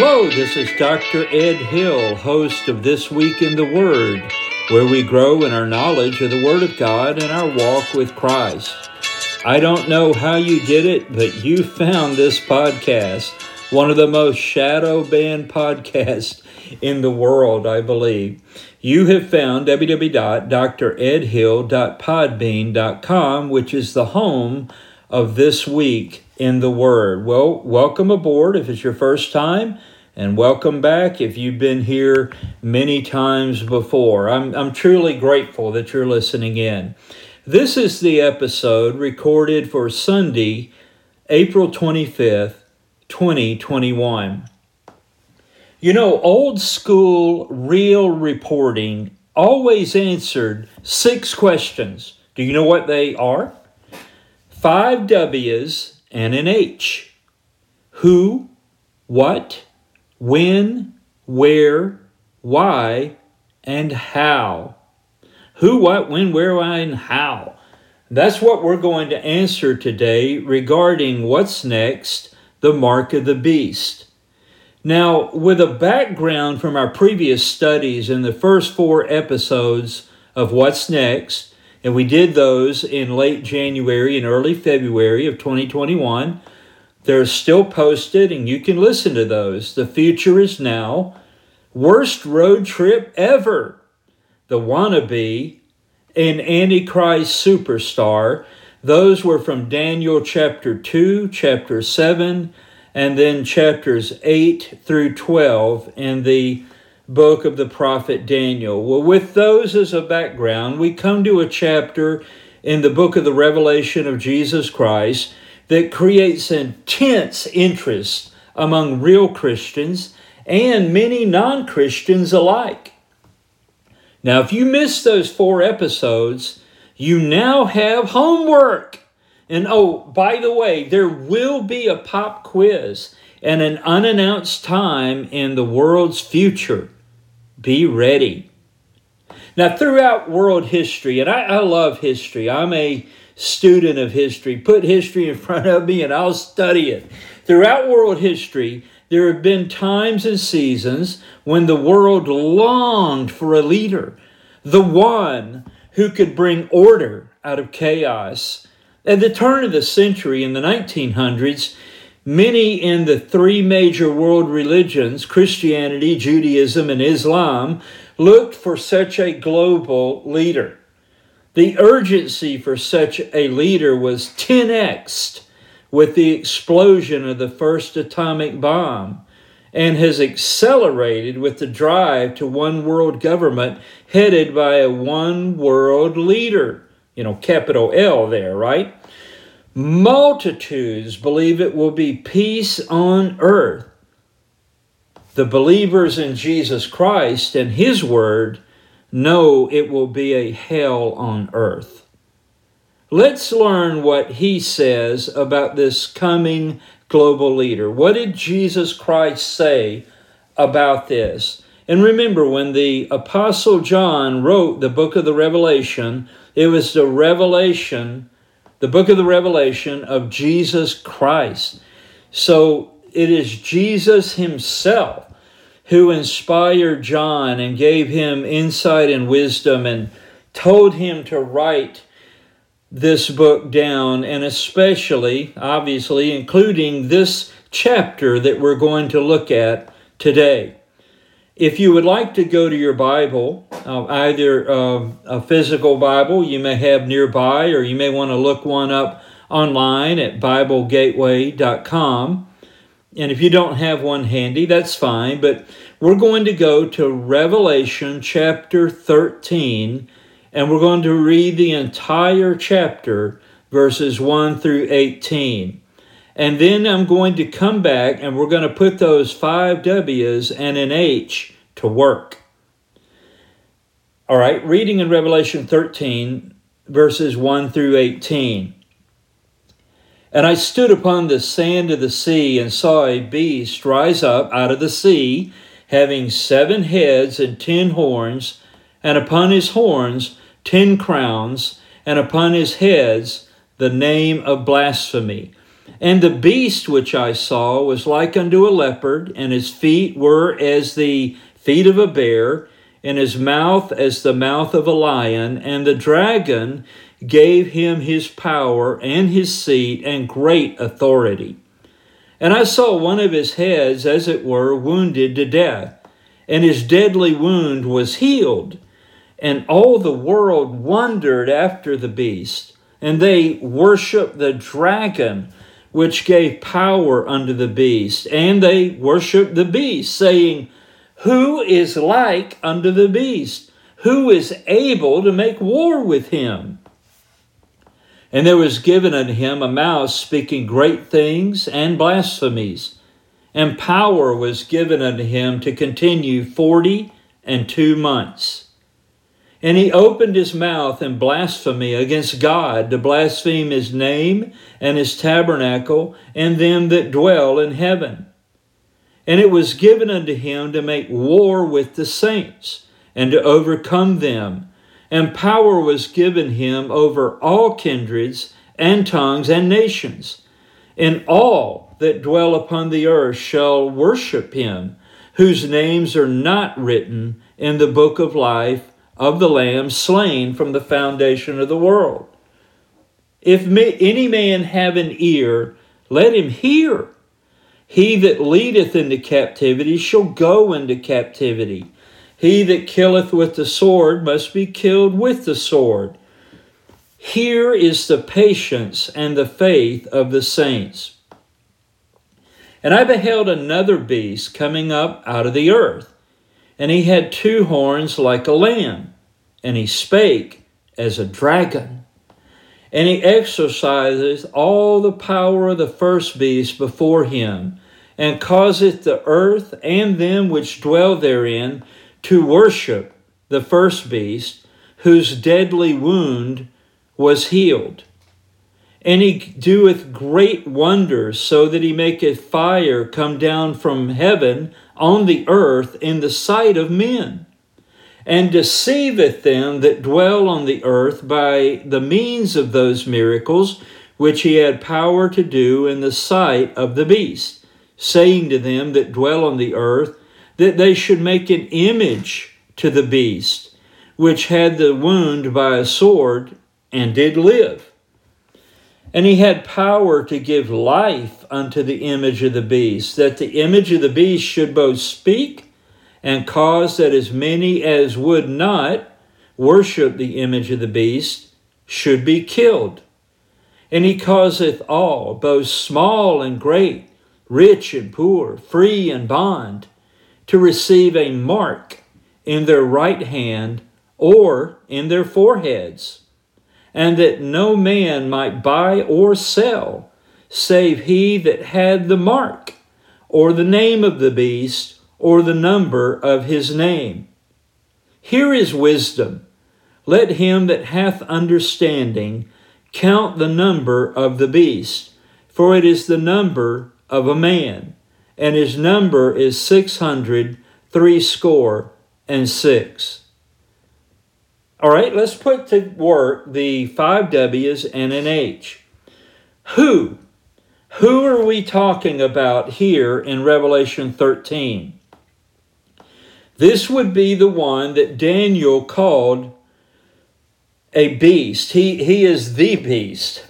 Hello, this is Dr. Ed Hill, host of This Week in the Word, where we grow in our knowledge of the Word of God and our walk with Christ. I don't know how you did it, but you found this podcast, one of the most shadow banned podcasts in the world, I believe. You have found www.dredhill.podbean.com, which is the home of This Week in the Word. Well, welcome aboard if it's your first time, and welcome back if you've been here many times before. I'm, I'm truly grateful that you're listening in. This is the episode recorded for Sunday, April 25th, 2021. You know, old school real reporting always answered six questions. Do you know what they are? Five W's and an H. Who, what, when, where, why, and how. Who, what, when, where, why, and how. That's what we're going to answer today regarding what's next, the mark of the beast. Now, with a background from our previous studies in the first four episodes of What's Next, and we did those in late January and early February of 2021. They're still posted and you can listen to those. The future is now. Worst road trip ever. The wannabe and Antichrist superstar. Those were from Daniel chapter 2, chapter 7, and then chapters 8 through 12 in the book of the prophet Daniel. Well, with those as a background, we come to a chapter in the book of the Revelation of Jesus Christ that creates intense interest among real Christians and many non Christians alike. Now, if you missed those four episodes, you now have homework. And oh, by the way, there will be a pop quiz and an unannounced time in the world's future. Be ready. Now, throughout world history, and I, I, love history, I'm a student of history. Put history in front of me and I'll study it. Throughout world history, there have been times and seasons when the world longed for a leader, the one who could bring order out of chaos. At the turn of the century in the 1900s, Many in the three major world religions, Christianity, Judaism, and Islam, looked for such a global leader. The urgency for such a leader was 10x with the explosion of the first atomic bomb and has accelerated with the drive to one world government headed by a one world leader. You know, capital L there, right? Multitudes believe it will be peace on earth. The believers in Jesus Christ and His Word know it will be a hell on earth. Let's learn what He says about this coming global leader. What did Jesus Christ say about this? And remember, when the Apostle John wrote the book of the Revelation, it was the revelation the book of the Revelation of Jesus Christ. So it is Jesus himself who inspired John and gave him insight and wisdom and told him to write this book down, and especially, obviously, including this chapter that we're going to look at today. If you would like to go to your Bible, uh, either uh, a physical Bible you may have nearby, or you may want to look one up online at BibleGateway.com. And if you don't have one handy, that's fine. But we're going to go to Revelation chapter 13, and we're going to read the entire chapter, verses 1 through 18. And then I'm going to come back and we're going to put those five W's and an H to work. All right, reading in Revelation 13, verses 1 through 18. And I stood upon the sand of the sea and saw a beast rise up out of the sea, having seven heads and ten horns, and upon his horns ten crowns, and upon his heads the name of blasphemy. And the beast which I saw was like unto a leopard, and his feet were as the feet of a bear, and his mouth as the mouth of a lion. And the dragon gave him his power and his seat and great authority. And I saw one of his heads, as it were, wounded to death, and his deadly wound was healed. And all the world wondered after the beast, and they worshiped the dragon which gave power unto the beast. And they worshiped the beast, saying, Who is like unto the beast? Who is able to make war with him? And there was given unto him a mouth speaking great things and blasphemies. And power was given unto him to continue forty and two months. And he opened his mouth in blasphemy against God, to blaspheme his name and his tabernacle and them that dwell in heaven. And it was given unto him to make war with the saints and to overcome them. And power was given him over all kindreds and tongues and nations. And all that dwell upon the earth shall worship him, whose names are not written in the book of life of the Lamb slain from the foundation of the world. If any man have an ear, let him hear. He that leadeth into captivity shall go into captivity. He that killeth with the sword must be killed with the sword. Here is the patience and the faith of the saints. And I beheld another beast coming up out of the earth and he had two horns like a lamb, and he spake as a dragon. And he exerciseth all the power of the first beast before him, and causeth the earth and them which dwell therein to worship the first beast, whose deadly wound was healed. And he doeth great wonders, so that he maketh fire come down from heaven on the earth in the sight of men, and deceiveth them that dwell on the earth by the means of those miracles which he had power to do in the sight of the beast, saying to them that dwell on the earth that they should make an image to the beast, which had the wound by a sword and did live. And he had power to give life unto the image of the beast, that the image of the beast should both speak and cause that as many as would not worship the image of the beast should be killed. And he causeth all, both small and great, rich and poor, free and bond, to receive a mark in their right hand or in their foreheads and that no man might buy or sell, save he that had the mark, or the name of the beast, or the number of his name. Here is wisdom. Let him that hath understanding count the number of the beast, for it is the number of a man, and his number is six hundred threescore and six. All right, let's put to work the five W's and an H. Who? Who are we talking about here in Revelation 13? This would be the one that Daniel called a beast. He, he is the beast.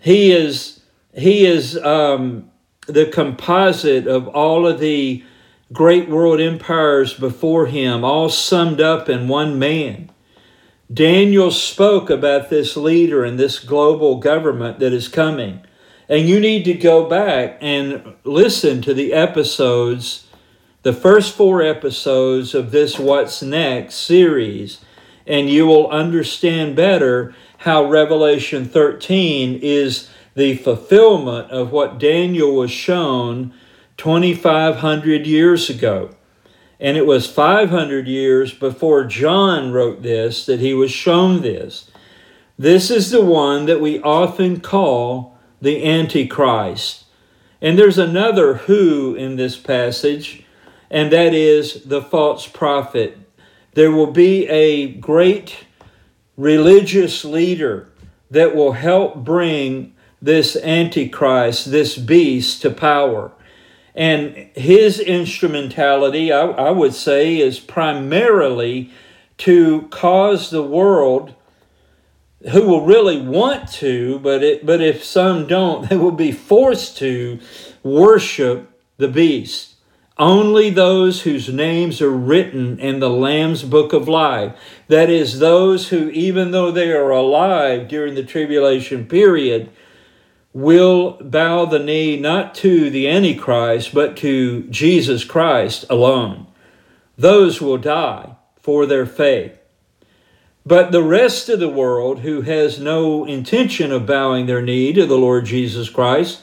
He is, he is um, the composite of all of the great world empires before him, all summed up in one man. Daniel spoke about this leader and this global government that is coming. And you need to go back and listen to the episodes, the first four episodes of this What's Next series, and you will understand better how Revelation 13 is the fulfillment of what Daniel was shown 2,500 years ago. And it was 500 years before John wrote this that he was shown this. This is the one that we often call the Antichrist. And there's another who in this passage, and that is the false prophet. There will be a great religious leader that will help bring this Antichrist, this beast, to power. And his instrumentality, I, I would say, is primarily to cause the world who will really want to, but it, but if some don't, they will be forced to worship the beast. Only those whose names are written in the Lamb's book of life, that is, those who, even though they are alive during the tribulation period, will bow the knee not to the Antichrist, but to Jesus Christ alone. Those will die for their faith. But the rest of the world, who has no intention of bowing their knee to the Lord Jesus Christ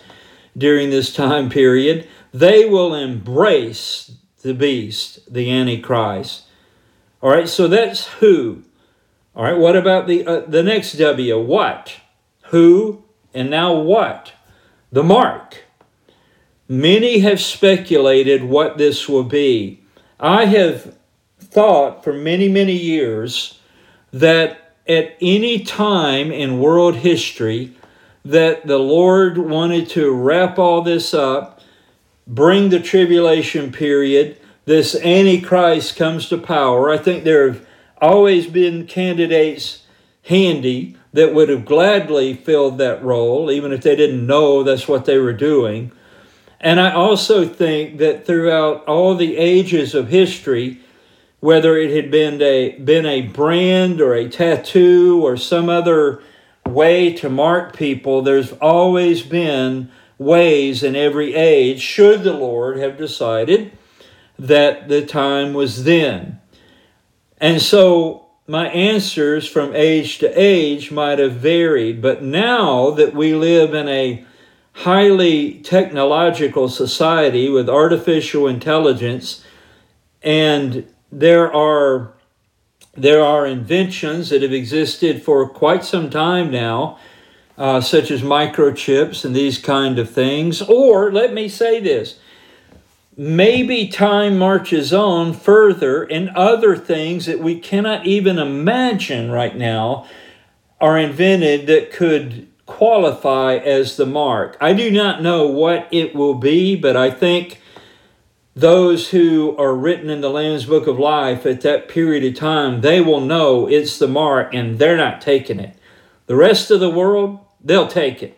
during this time period, they will embrace the beast, the Antichrist. All right, so that's who. All right, what about the uh, the next W? What? Who? And now what? The mark. Many have speculated what this will be. I have thought for many, many years that at any time in world history that the Lord wanted to wrap all this up bring the tribulation period, this Antichrist comes to power. I think there have always been candidates handy that would have gladly filled that role, even if they didn't know that's what they were doing. And I also think that throughout all the ages of history, whether it had been a, been a brand or a tattoo or some other way to mark people, there's always been ways in every age, should the Lord have decided that the time was then. And so my answers from age to age might have varied, but now that we live in a highly technological society with artificial intelligence and there are there are inventions that have existed for quite some time now uh, such as microchips and these kind of things. Or let me say this maybe time marches on further and other things that we cannot even imagine right now are invented that could qualify as the mark. I do not know what it will be, but I think those who are written in the Lamb's Book of Life at that period of time, they will know it's the mark and they're not taking it. The rest of the world, they'll take it.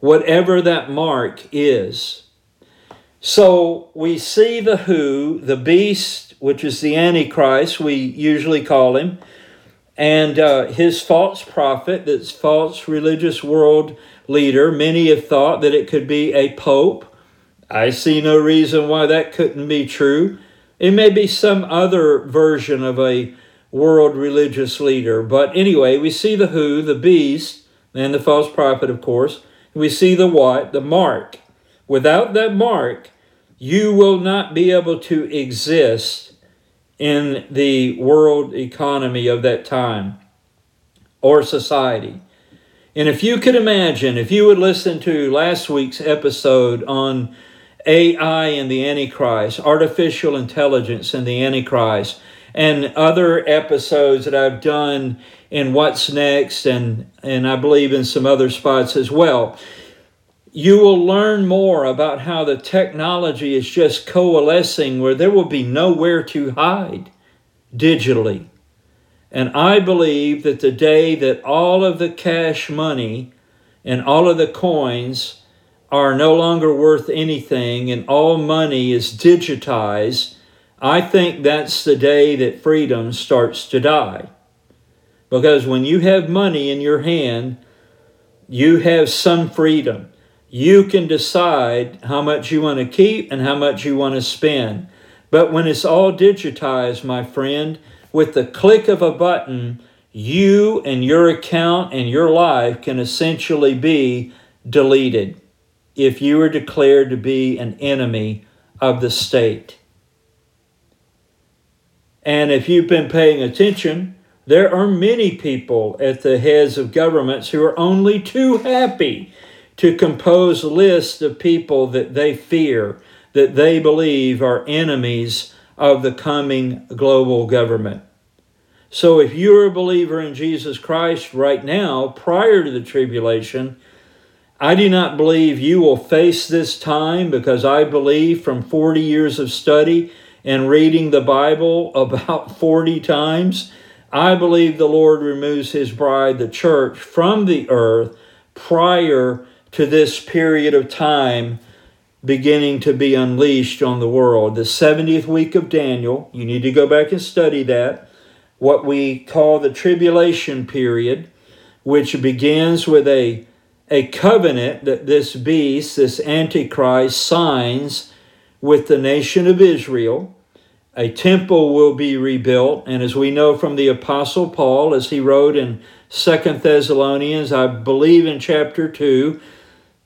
Whatever that mark is. So we see the who, the beast, which is the Antichrist, we usually call him, and uh, his false prophet, that's false religious world leader. Many have thought that it could be a pope. I see no reason why that couldn't be true. It may be some other version of a world religious leader. But anyway, we see the who, the beast, and the false prophet, of course. We see the what, the mark. Without that mark, you will not be able to exist in the world economy of that time or society. And if you could imagine, if you would listen to last week's episode on AI and the Antichrist, artificial intelligence and the Antichrist, and other episodes that I've done in What's Next and, and I believe in some other spots as well. You will learn more about how the technology is just coalescing where there will be nowhere to hide digitally. And I believe that the day that all of the cash money and all of the coins are no longer worth anything and all money is digitized, I think that's the day that freedom starts to die. Because when you have money in your hand, you have some freedom. You can decide how much you want to keep and how much you want to spend. But when it's all digitized, my friend, with the click of a button, you and your account and your life can essentially be deleted if you are declared to be an enemy of the state. And if you've been paying attention, there are many people at the heads of governments who are only too happy to compose lists of people that they fear, that they believe are enemies of the coming global government. So if you're a believer in Jesus Christ right now, prior to the tribulation, I do not believe you will face this time because I believe from 40 years of study and reading the Bible about 40 times, I believe the Lord removes his bride, the church, from the earth prior to this period of time beginning to be unleashed on the world. The 70th week of Daniel, you need to go back and study that, what we call the tribulation period, which begins with a, a covenant that this beast, this Antichrist, signs with the nation of Israel. A temple will be rebuilt, and as we know from the Apostle Paul, as he wrote in Second Thessalonians, I believe in chapter 2,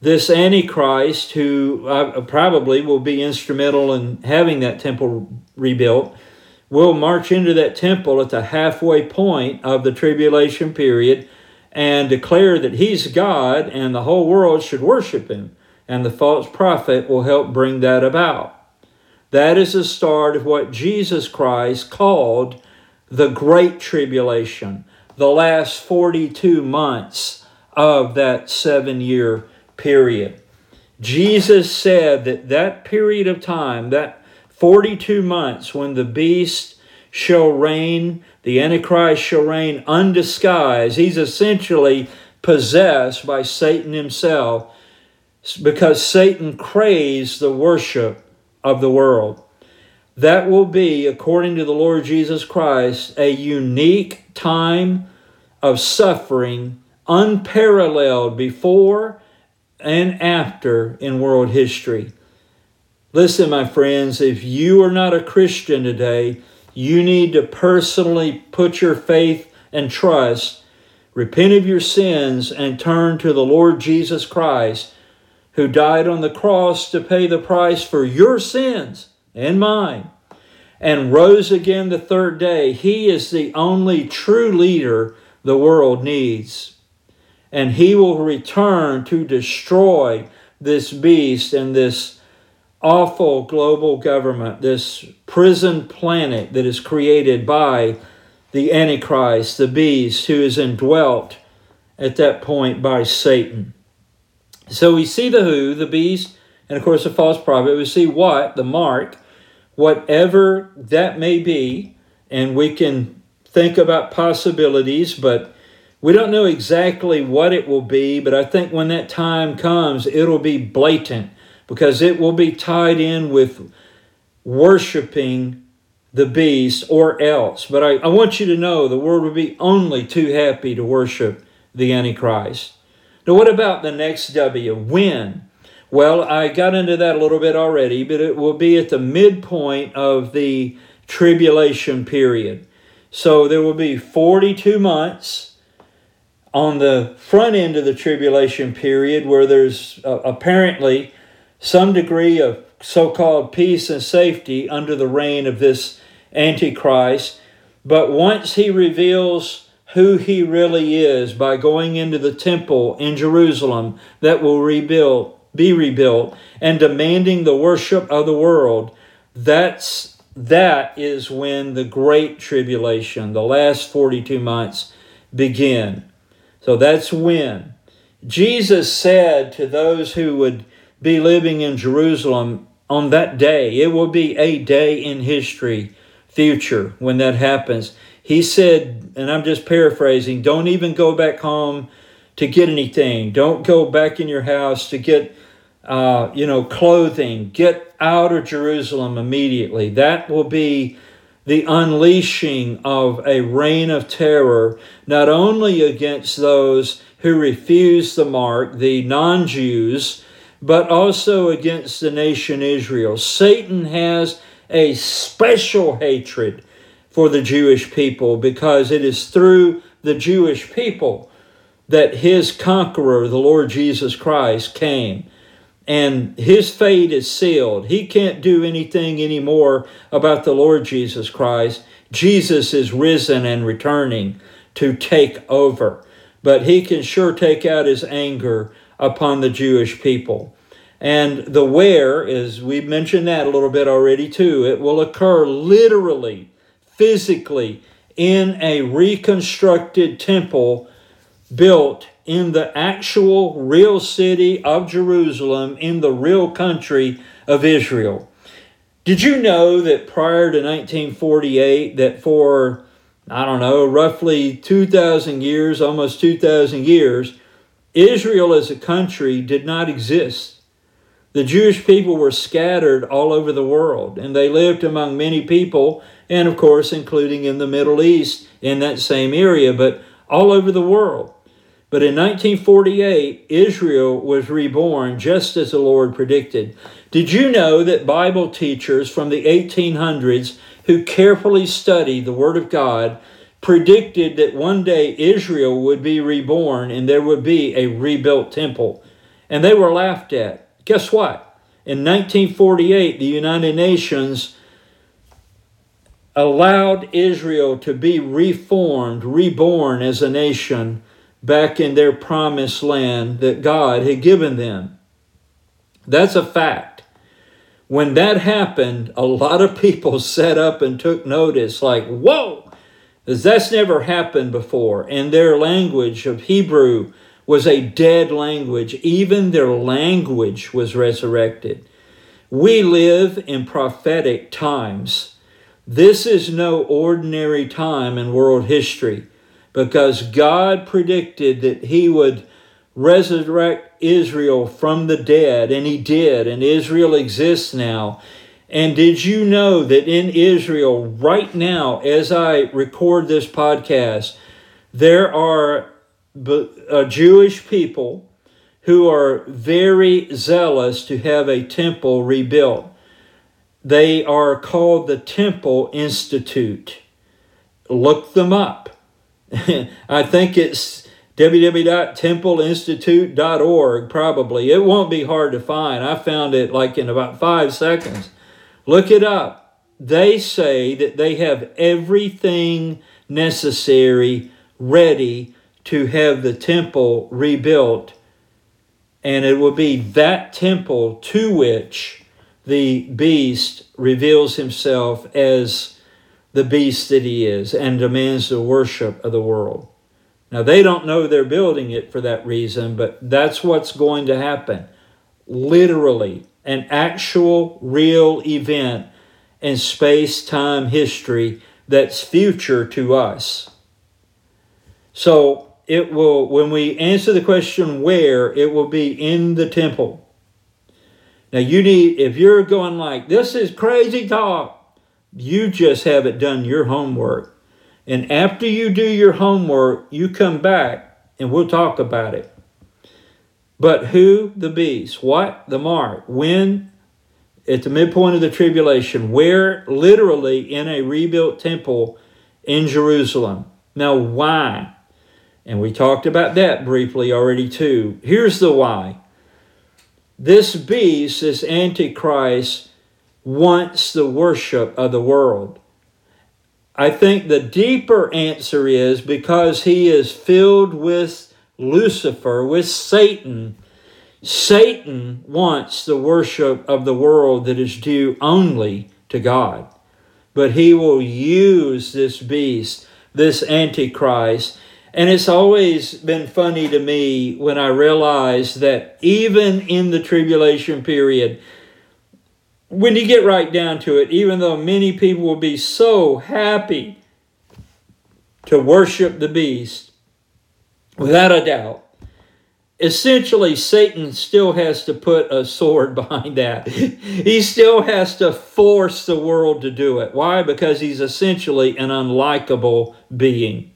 this Antichrist, who uh, probably will be instrumental in having that temple rebuilt, will march into that temple at the halfway point of the tribulation period and declare that he's God and the whole world should worship him. And the false prophet will help bring that about. That is the start of what Jesus Christ called the Great Tribulation, the last 42 months of that seven year period. Jesus said that that period of time, that 42 months when the beast shall reign, the Antichrist shall reign undisguised, he's essentially possessed by Satan himself because Satan craves the worship of the world. That will be, according to the Lord Jesus Christ, a unique time of suffering unparalleled before and after in world history. Listen, my friends, if you are not a Christian today, you need to personally put your faith and trust, repent of your sins, and turn to the Lord Jesus Christ, who died on the cross to pay the price for your sins and mine, and rose again the third day. He is the only true leader the world needs and he will return to destroy this beast and this awful global government, this prison planet that is created by the Antichrist, the beast, who is indwelt at that point by Satan. So we see the who, the beast, and of course the false prophet. We see what, the mark, whatever that may be, and we can think about possibilities, but we don't know exactly what it will be, but I think when that time comes, it'll be blatant because it will be tied in with worshiping the beast or else. But I, I want you to know the world will be only too happy to worship the Antichrist. Now, what about the next W? When? Well, I got into that a little bit already, but it will be at the midpoint of the tribulation period. So there will be 42 months on the front end of the tribulation period where there's uh, apparently some degree of so called peace and safety under the reign of this Antichrist. But once he reveals who he really is by going into the temple in Jerusalem that will rebuild, be rebuilt, and demanding the worship of the world, that's that is when the great tribulation, the last 42 months, begin. So that's when. Jesus said to those who would be living in Jerusalem on that day, it will be a day in history, future, when that happens. He said, and I'm just paraphrasing, don't even go back home to get anything. Don't go back in your house to get, uh, you know, clothing. Get out of Jerusalem immediately. That will be the unleashing of a reign of terror, not only against those who refuse the mark, the non Jews, but also against the nation Israel. Satan has a special hatred for the Jewish people because it is through the Jewish people that his conqueror, the Lord Jesus Christ, came and his fate is sealed. He can't do anything anymore about the Lord Jesus Christ. Jesus is risen and returning to take over, but he can sure take out his anger upon the Jewish people. And the where is, we mentioned that a little bit already too. It will occur literally, physically, in a reconstructed temple built in the actual real city of Jerusalem, in the real country of Israel. Did you know that prior to 1948, that for, I don't know, roughly 2,000 years, almost 2,000 years, Israel as a country did not exist? The Jewish people were scattered all over the world, and they lived among many people, and of course, including in the Middle East in that same area, but all over the world. But in 1948, Israel was reborn just as the Lord predicted. Did you know that Bible teachers from the 1800s who carefully studied the Word of God predicted that one day Israel would be reborn and there would be a rebuilt temple? And they were laughed at. Guess what? In 1948, the United Nations allowed Israel to be reformed, reborn as a nation back in their promised land that God had given them. That's a fact. When that happened, a lot of people sat up and took notice, like, whoa, that's never happened before. And their language of Hebrew was a dead language. Even their language was resurrected. We live in prophetic times. This is no ordinary time in world history because God predicted that He would resurrect Israel from the dead, and He did, and Israel exists now. And did you know that in Israel, right now, as I record this podcast, there are uh, Jewish people who are very zealous to have a temple rebuilt. They are called the Temple Institute. Look them up. I think it's www.templeinstitute.org, probably. It won't be hard to find. I found it like in about five seconds. Look it up. They say that they have everything necessary ready to have the temple rebuilt, and it will be that temple to which the beast reveals himself as the beast that he is and demands the worship of the world. Now, they don't know they're building it for that reason, but that's what's going to happen. Literally, an actual, real event in space time history that's future to us. So, it will, when we answer the question where, it will be in the temple. Now, you need, if you're going like, this is crazy talk, you just haven't done your homework. And after you do your homework, you come back and we'll talk about it. But who? The beast. What? The mark. When? At the midpoint of the tribulation. Where? Literally in a rebuilt temple in Jerusalem. Now, why? And we talked about that briefly already, too. Here's the why. This beast, this Antichrist, wants the worship of the world? I think the deeper answer is because he is filled with Lucifer, with Satan. Satan wants the worship of the world that is due only to God. But he will use this beast, this Antichrist. And it's always been funny to me when I realize that even in the tribulation period, when you get right down to it, even though many people will be so happy to worship the beast, without a doubt, essentially Satan still has to put a sword behind that. he still has to force the world to do it. Why? Because he's essentially an unlikable being.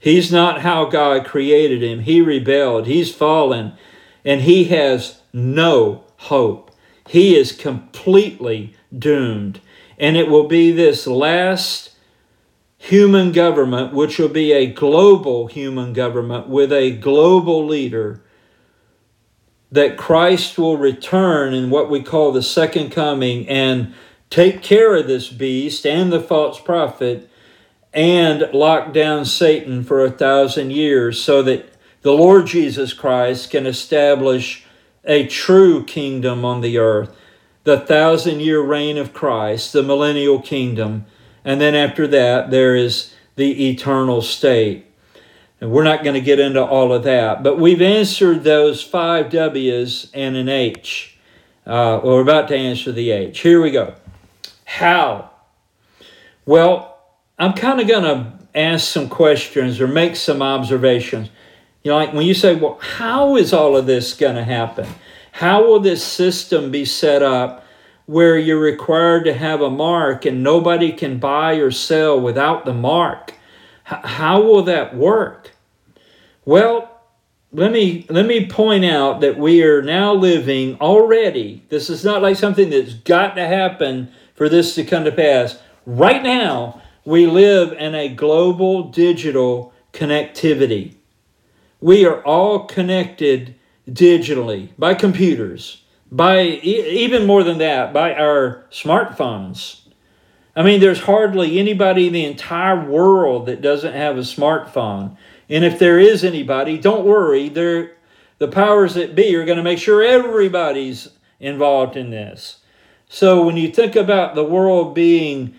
He's not how God created him. He rebelled, he's fallen, and he has no hope he is completely doomed. And it will be this last human government, which will be a global human government with a global leader, that Christ will return in what we call the second coming and take care of this beast and the false prophet and lock down Satan for a thousand years so that the Lord Jesus Christ can establish a true kingdom on the earth, the thousand year reign of Christ, the millennial kingdom, and then after that, there is the eternal state. And we're not going to get into all of that, but we've answered those five W's and an H. Uh, we're about to answer the H. Here we go. How? Well, I'm kind of going to ask some questions or make some observations. You know, like when you say, well, how is all of this going to happen? How will this system be set up where you're required to have a mark and nobody can buy or sell without the mark? H- how will that work? Well, let me let me point out that we are now living already. This is not like something that's got to happen for this to come to pass. Right now, we live in a global digital connectivity. We are all connected digitally by computers, by even more than that, by our smartphones. I mean, there's hardly anybody in the entire world that doesn't have a smartphone. And if there is anybody, don't worry, the powers that be are going to make sure everybody's involved in this. So when you think about the world being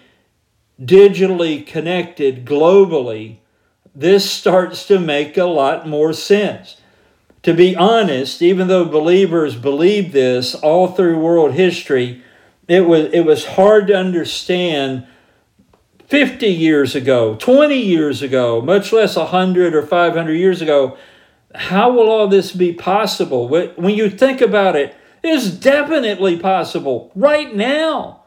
digitally connected globally, this starts to make a lot more sense. To be honest, even though believers believe this all through world history, it was, it was hard to understand 50 years ago, 20 years ago, much less 100 or 500 years ago. How will all this be possible? When you think about it, it's definitely possible right now.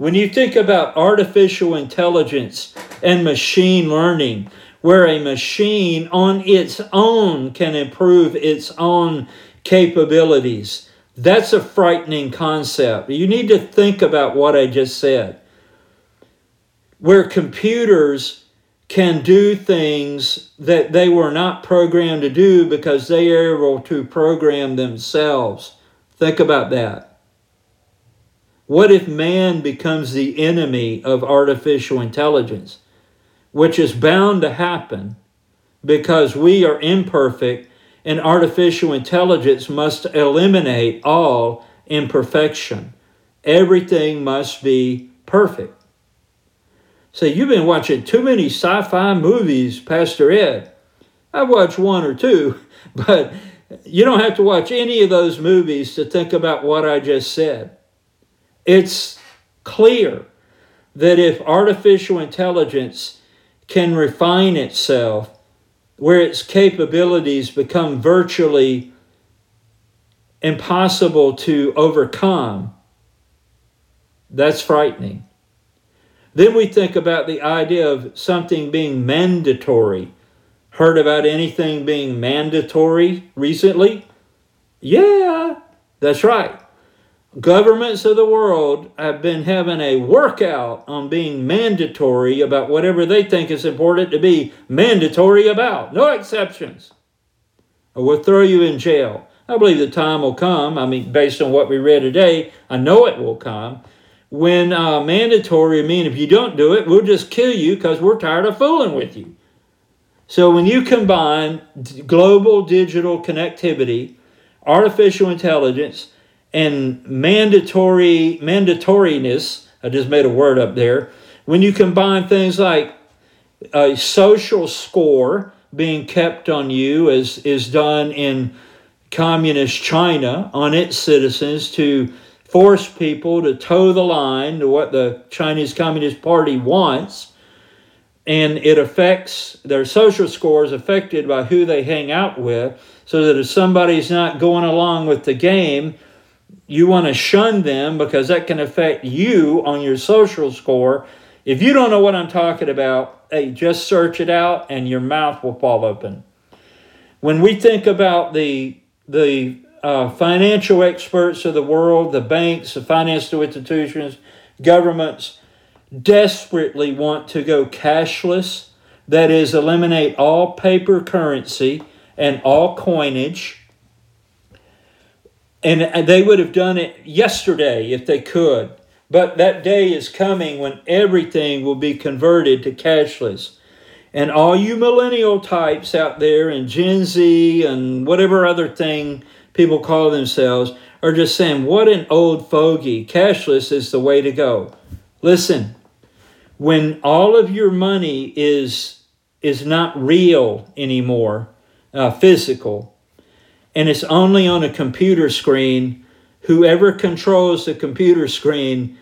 When you think about artificial intelligence and machine learning, where a machine on its own can improve its own capabilities, that's a frightening concept. You need to think about what I just said. Where computers can do things that they were not programmed to do because they are able to program themselves. Think about that. What if man becomes the enemy of artificial intelligence, which is bound to happen because we are imperfect and artificial intelligence must eliminate all imperfection? Everything must be perfect. So you've been watching too many sci fi movies, Pastor Ed. I've watched one or two, but you don't have to watch any of those movies to think about what I just said. It's clear that if artificial intelligence can refine itself, where its capabilities become virtually impossible to overcome, that's frightening. Then we think about the idea of something being mandatory. Heard about anything being mandatory recently? Yeah, that's right. Governments of the world have been having a workout on being mandatory about whatever they think is important to be mandatory about. No exceptions. Or we'll throw you in jail. I believe the time will come. I mean, based on what we read today, I know it will come. When uh, mandatory mean if you don't do it, we'll just kill you because we're tired of fooling with you. So when you combine global digital connectivity, artificial intelligence, and mandatory mandatoriness. I just made a word up there. When you combine things like a social score being kept on you, as is done in communist China on its citizens to force people to toe the line to what the Chinese Communist Party wants, and it affects their social scores affected by who they hang out with, so that if somebody's not going along with the game, you want to shun them because that can affect you on your social score. If you don't know what I'm talking about, hey, just search it out and your mouth will fall open. When we think about the the uh, financial experts of the world, the banks, the financial institutions, governments desperately want to go cashless. That is, eliminate all paper currency and all coinage and they would have done it yesterday if they could. But that day is coming when everything will be converted to cashless. And all you millennial types out there and Gen Z and whatever other thing people call themselves are just saying, what an old fogey. Cashless is the way to go. Listen, when all of your money is is not real anymore, uh, physical, and it's only on a computer screen. Whoever controls the computer screen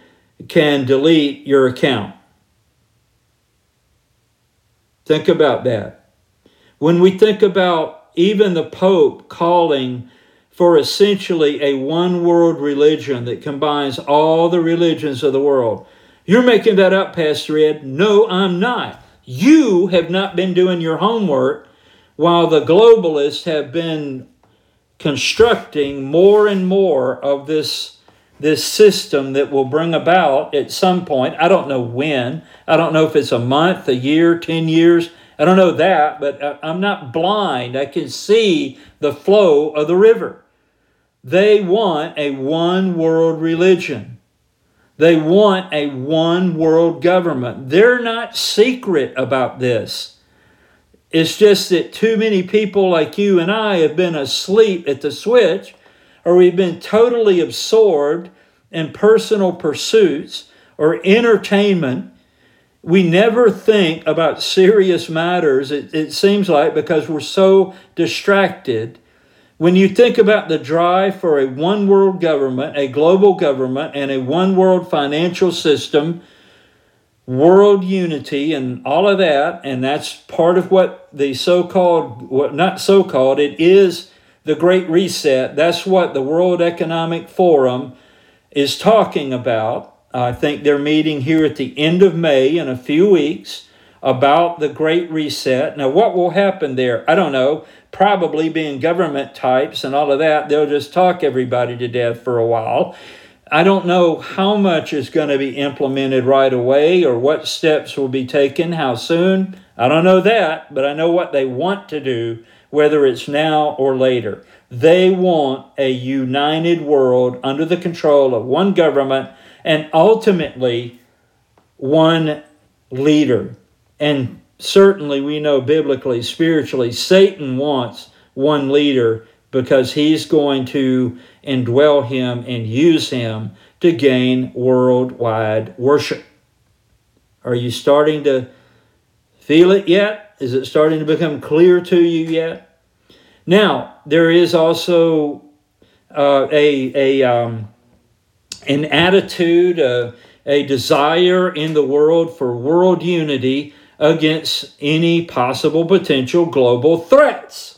can delete your account. Think about that. When we think about even the Pope calling for essentially a one world religion that combines all the religions of the world, you're making that up, Pastor Ed. No, I'm not. You have not been doing your homework while the globalists have been constructing more and more of this this system that will bring about at some point i don't know when i don't know if it's a month a year 10 years i don't know that but i'm not blind i can see the flow of the river they want a one world religion they want a one world government. They're not secret about this. It's just that too many people like you and I have been asleep at the switch, or we've been totally absorbed in personal pursuits or entertainment. We never think about serious matters, it, it seems like, because we're so distracted when you think about the drive for a one world government, a global government, and a one world financial system, world unity, and all of that, and that's part of what the so called, what not so called, it is the Great Reset. That's what the World Economic Forum is talking about. I think they're meeting here at the end of May in a few weeks about the Great Reset. Now, what will happen there? I don't know. Probably being government types and all of that, they'll just talk everybody to death for a while. I don't know how much is going to be implemented right away or what steps will be taken, how soon. I don't know that, but I know what they want to do, whether it's now or later. They want a united world under the control of one government and ultimately one leader. And certainly we know biblically, spiritually, Satan wants one leader because he's going to indwell him and use him to gain worldwide worship. Are you starting to feel it yet? Is it starting to become clear to you yet? Now, there is also uh, a, a um, an attitude, uh, a desire in the world for world unity against any possible potential global threats.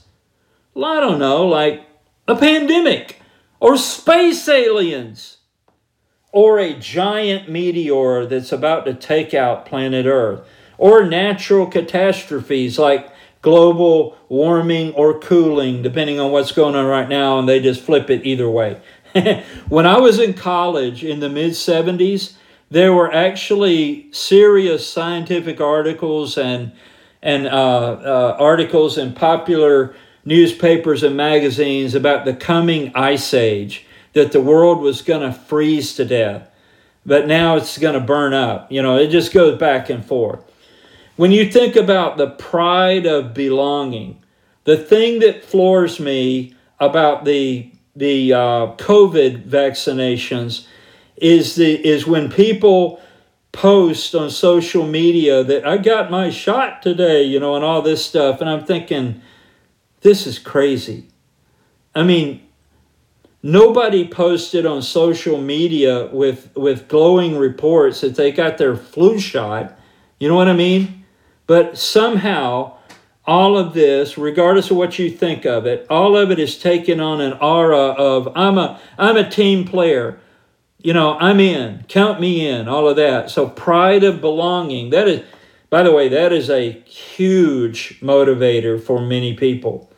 Well, I don't know, like a pandemic or space aliens or a giant meteor that's about to take out planet Earth or natural catastrophes like global warming or cooling, depending on what's going on right now, and they just flip it either way. when I was in college in the mid 70s, there were actually serious scientific articles and and uh, uh, articles in popular newspapers and magazines about the coming ice age that the world was going to freeze to death. But now it's going to burn up. You know it just goes back and forth. When you think about the pride of belonging the thing that floors me about the the uh, covid vaccinations is the is when people post on social media that I got my shot today, you know, and all this stuff, and I'm thinking, this is crazy. I mean, nobody posted on social media with with glowing reports that they got their flu shot. You know what I mean? But somehow all of this, regardless of what you think of it, all of it is taken on an aura of I'm a I'm a team player you know, I'm in, count me in, all of that. So pride of belonging, that is, by the way, that is a huge motivator for many people.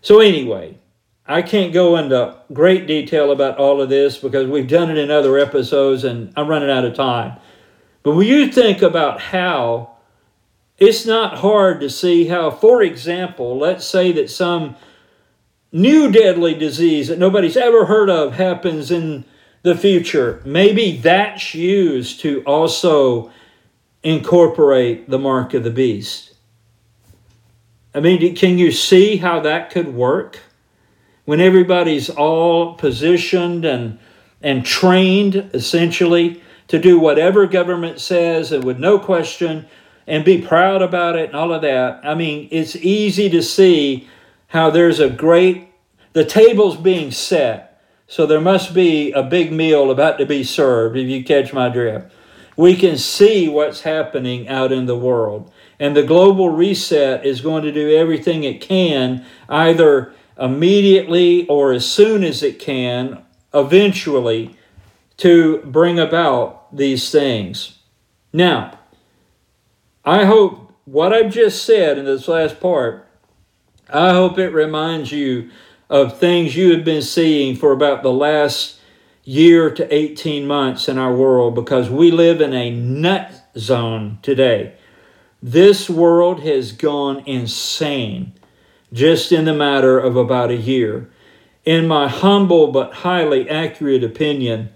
So, anyway, I can't go into great detail about all of this because we've done it in other episodes and I'm running out of time. But when you think about how it's not hard to see how, for example, let's say that some new deadly disease that nobody's ever heard of happens in the future, maybe that's used to also incorporate the mark of the beast. I mean, can you see how that could work? When everybody's all positioned and, and trained essentially to do whatever government says and with no question, and be proud about it and all of that. I mean, it's easy to see how there's a great, the table's being set. So there must be a big meal about to be served, if you catch my drift. We can see what's happening out in the world. And the global reset is going to do everything it can, either immediately or as soon as it can, eventually, to bring about these things. Now, I hope what I've just said in this last part, I hope it reminds you of things you have been seeing for about the last year to 18 months in our world because we live in a nut zone today. This world has gone insane just in the matter of about a year. In my humble but highly accurate opinion,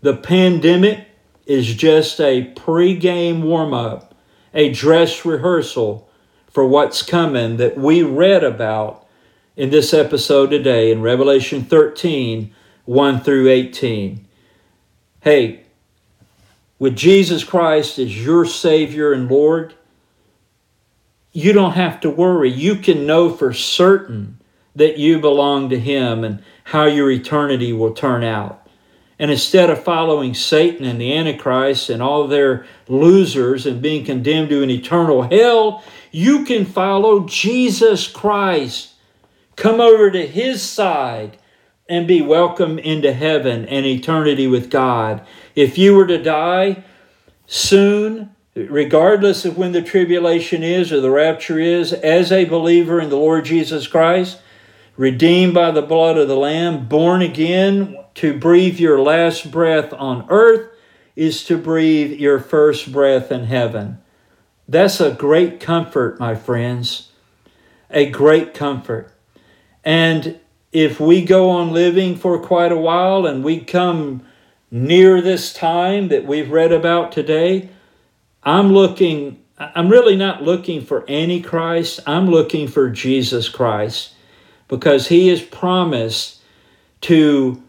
the pandemic is just a pre-game warm-up, a dress rehearsal for what's coming that we read about in this episode today in Revelation 13, 1 through 18. Hey, with Jesus Christ as your Savior and Lord, you don't have to worry. You can know for certain that you belong to Him and how your eternity will turn out. And instead of following Satan and the Antichrist and all their losers and being condemned to an eternal hell, you can follow Jesus Christ. Come over to His side and be welcome into heaven and eternity with God. If you were to die soon, regardless of when the tribulation is or the rapture is, as a believer in the Lord Jesus Christ, redeemed by the blood of the Lamb, born again to breathe your last breath on earth, is to breathe your first breath in heaven. That's a great comfort, my friends. A great comfort. And if we go on living for quite a while and we come near this time that we've read about today, I'm looking, I'm really not looking for Antichrist. I'm looking for Jesus Christ because he has promised to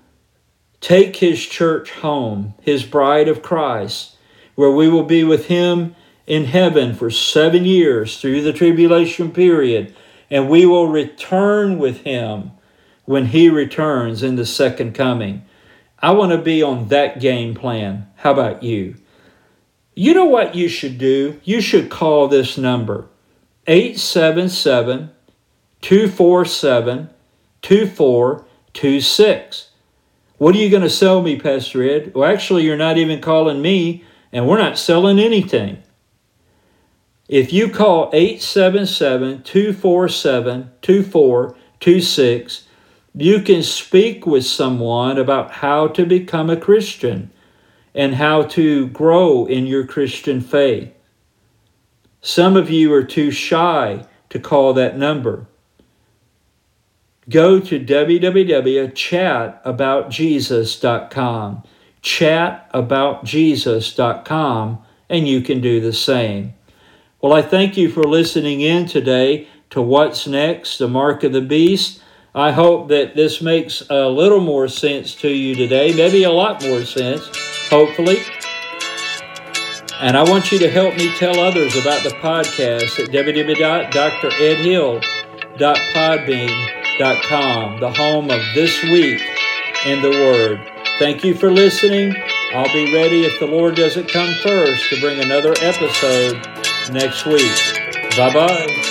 take his church home, his bride of Christ, where we will be with him in heaven for seven years through the tribulation period, and we will return with him when he returns in the second coming. I want to be on that game plan. How about you? You know what you should do? You should call this number 877 247 2426. What are you going to sell me, Pastor Ed? Well, actually, you're not even calling me, and we're not selling anything. If you call 877 247 2426, you can speak with someone about how to become a Christian and how to grow in your Christian faith. Some of you are too shy to call that number. Go to www.chataboutjesus.com, chataboutjesus.com, and you can do the same. Well, I thank you for listening in today to What's Next, the Mark of the Beast. I hope that this makes a little more sense to you today, maybe a lot more sense hopefully. And I want you to help me tell others about the podcast at www.dredhill.podbean.com, the home of This Week in the Word. Thank you for listening. I'll be ready if the Lord doesn't come first to bring another episode next week. Bye bye.